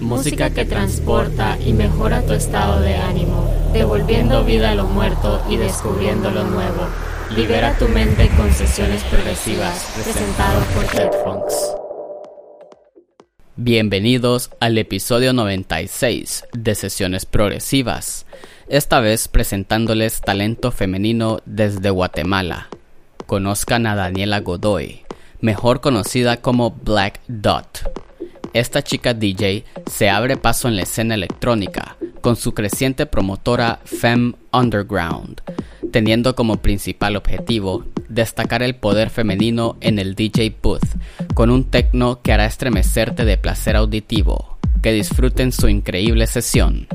música que transporta y mejora tu estado de ánimo, devolviendo vida a lo muerto y descubriendo lo nuevo. Libera tu mente con sesiones progresivas, presentado por Funks. Bienvenidos al episodio 96 de Sesiones Progresivas, esta vez presentándoles talento femenino desde Guatemala. Conozcan a Daniela Godoy, mejor conocida como Black Dot. Esta chica DJ se abre paso en la escena electrónica con su creciente promotora Femme Underground, teniendo como principal objetivo destacar el poder femenino en el DJ booth, con un techno que hará estremecerte de placer auditivo. Que disfruten su increíble sesión.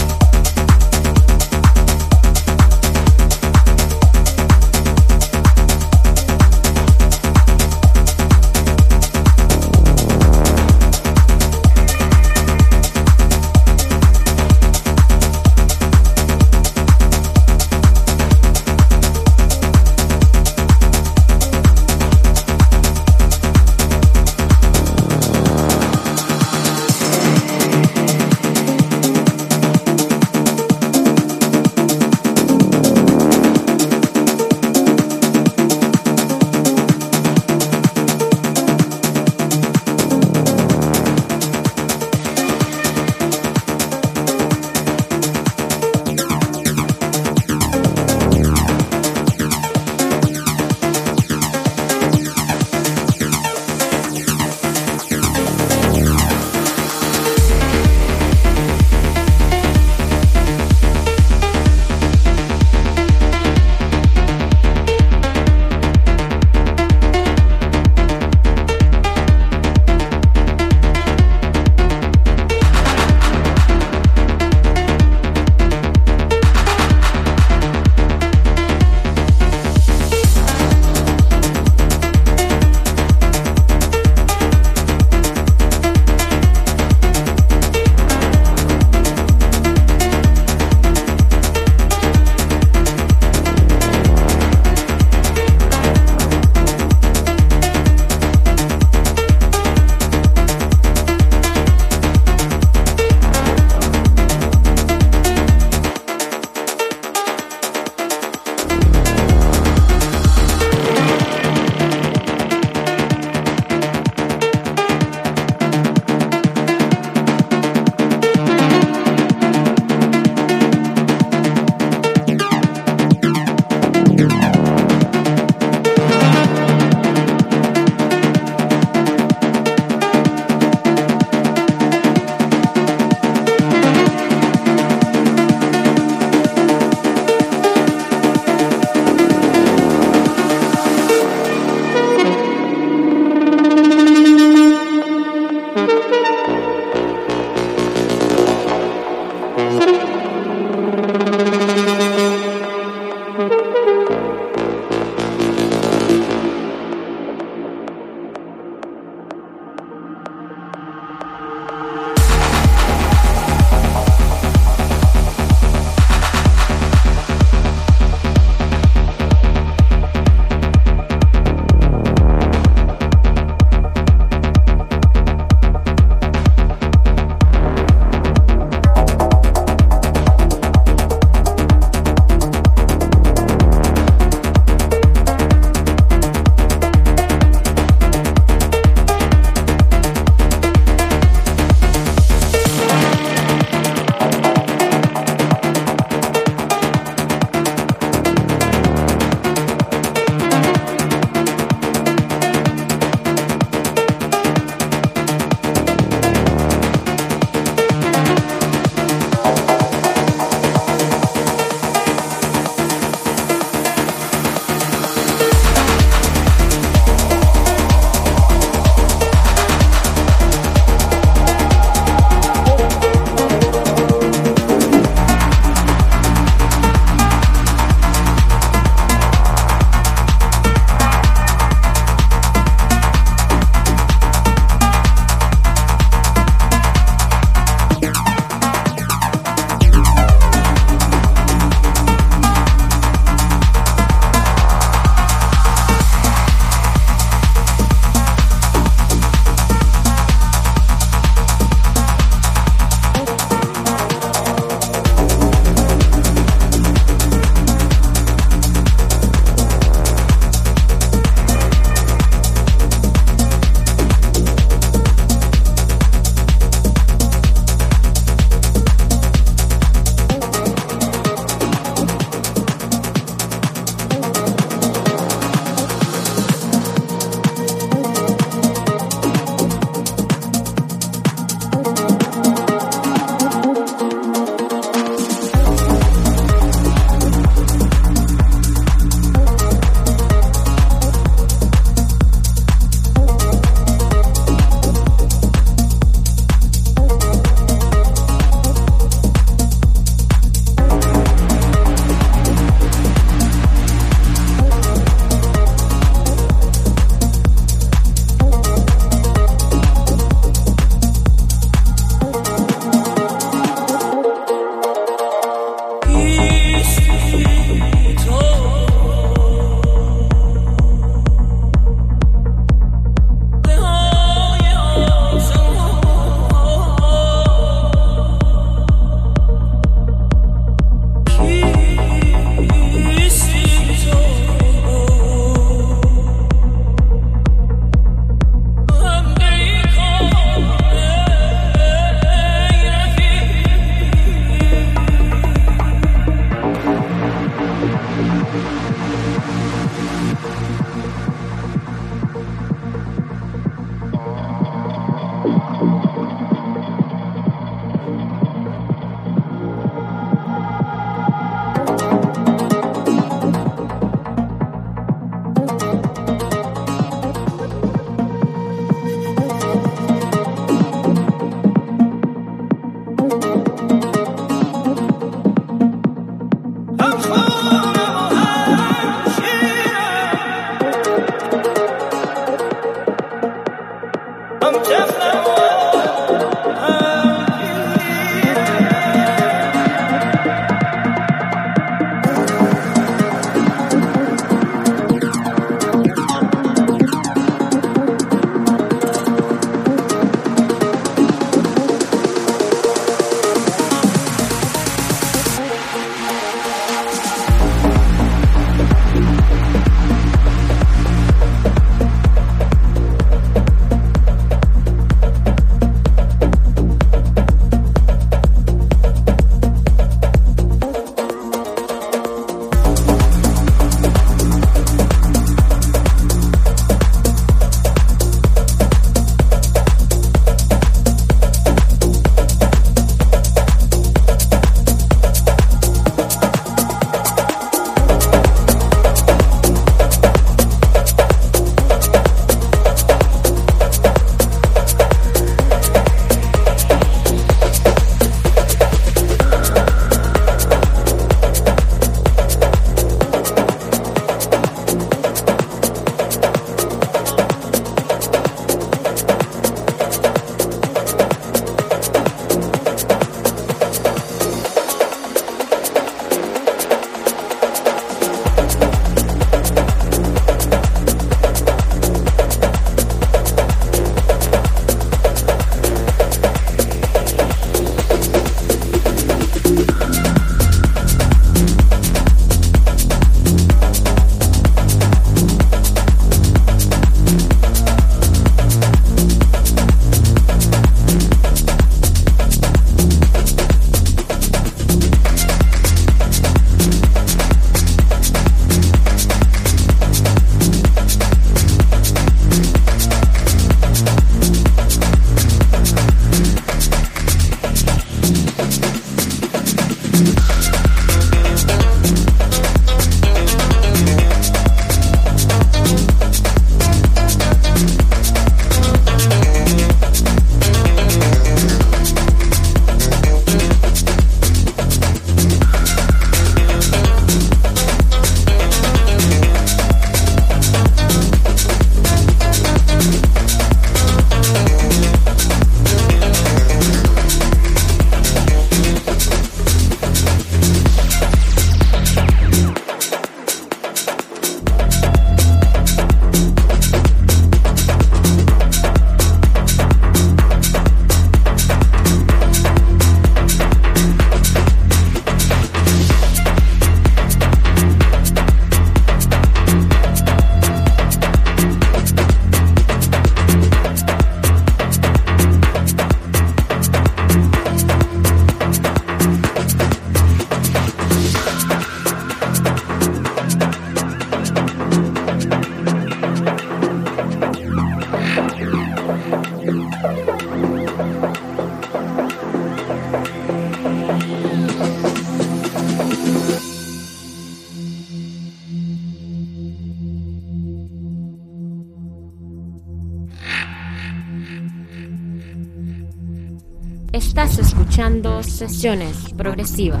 Sesiones progresivas.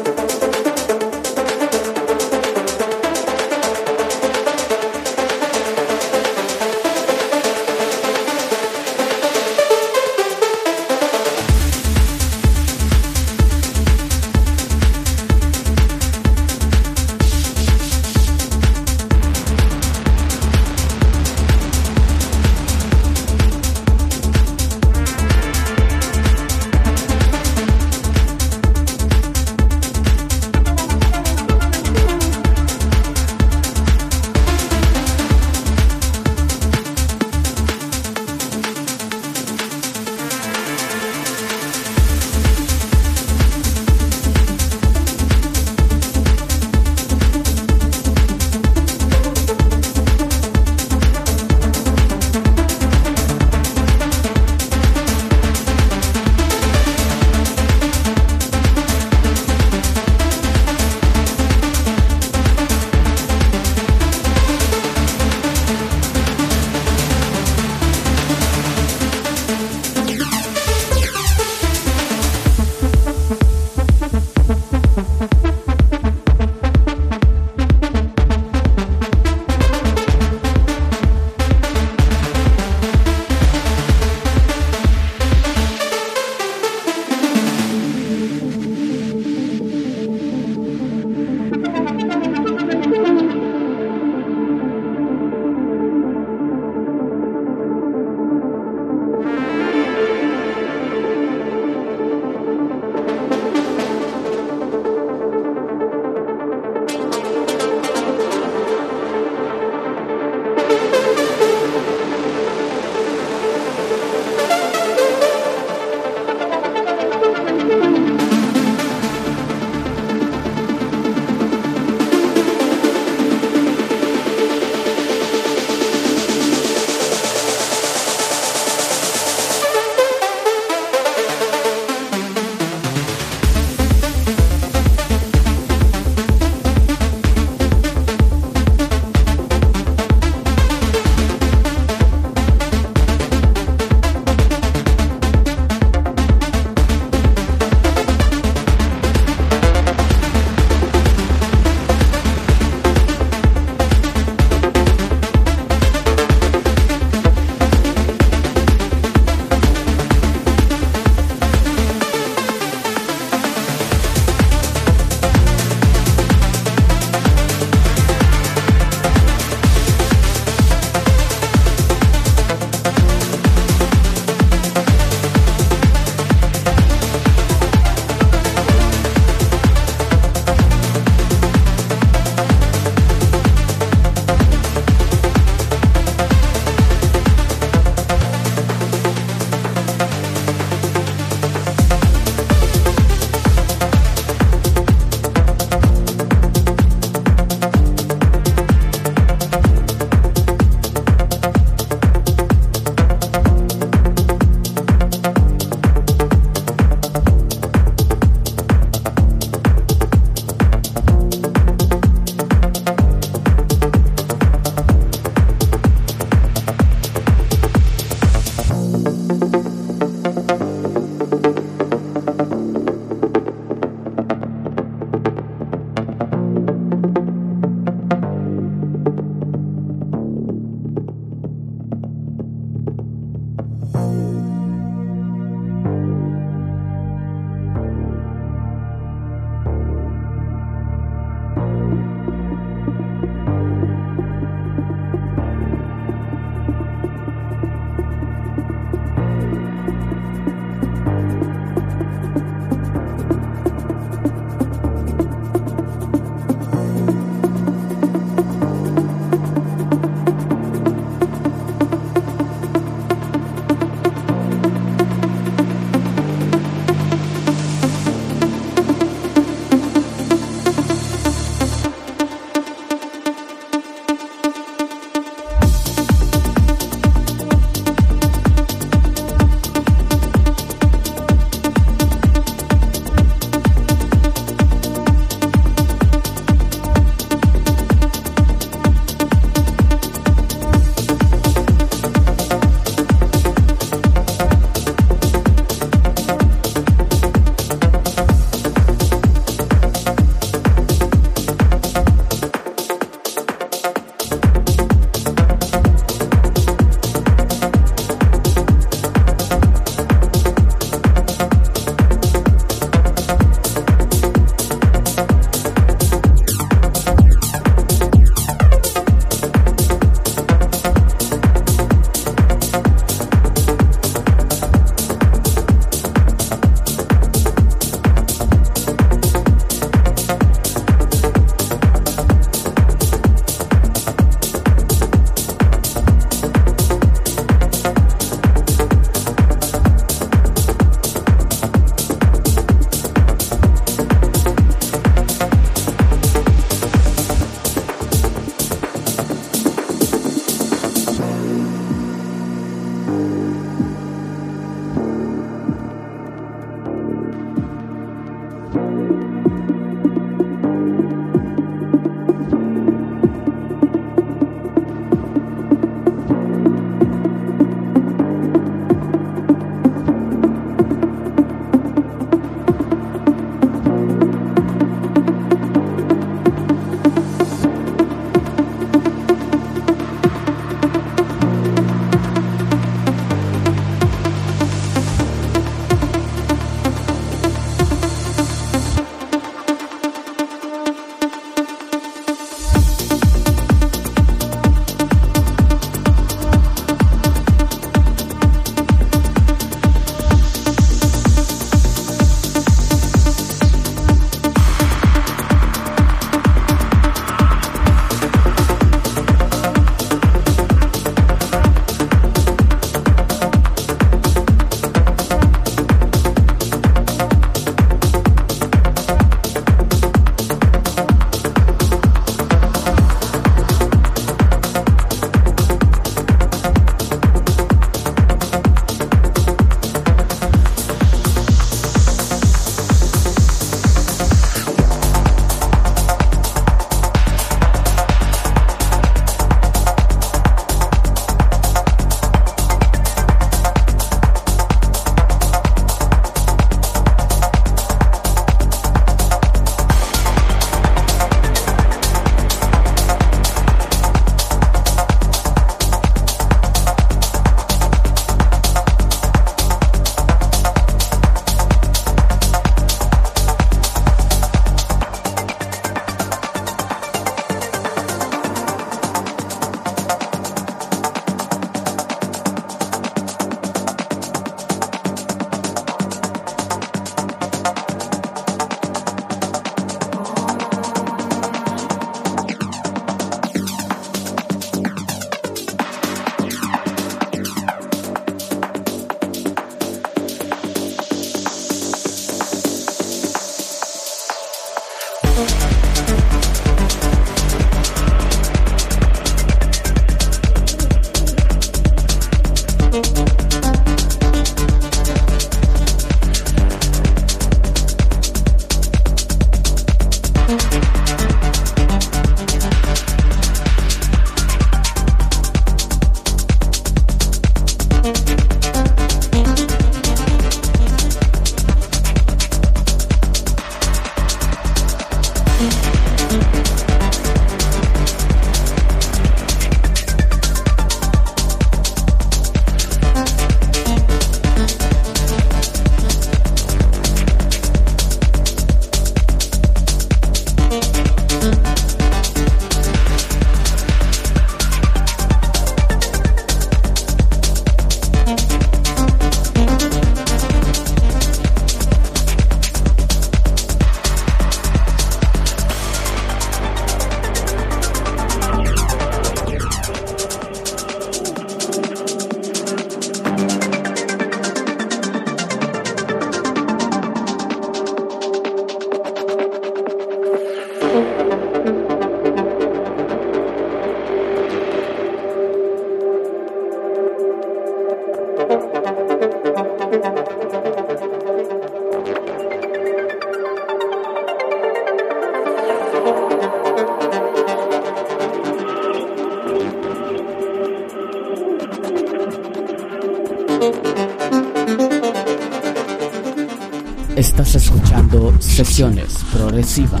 Sesiones progresivas.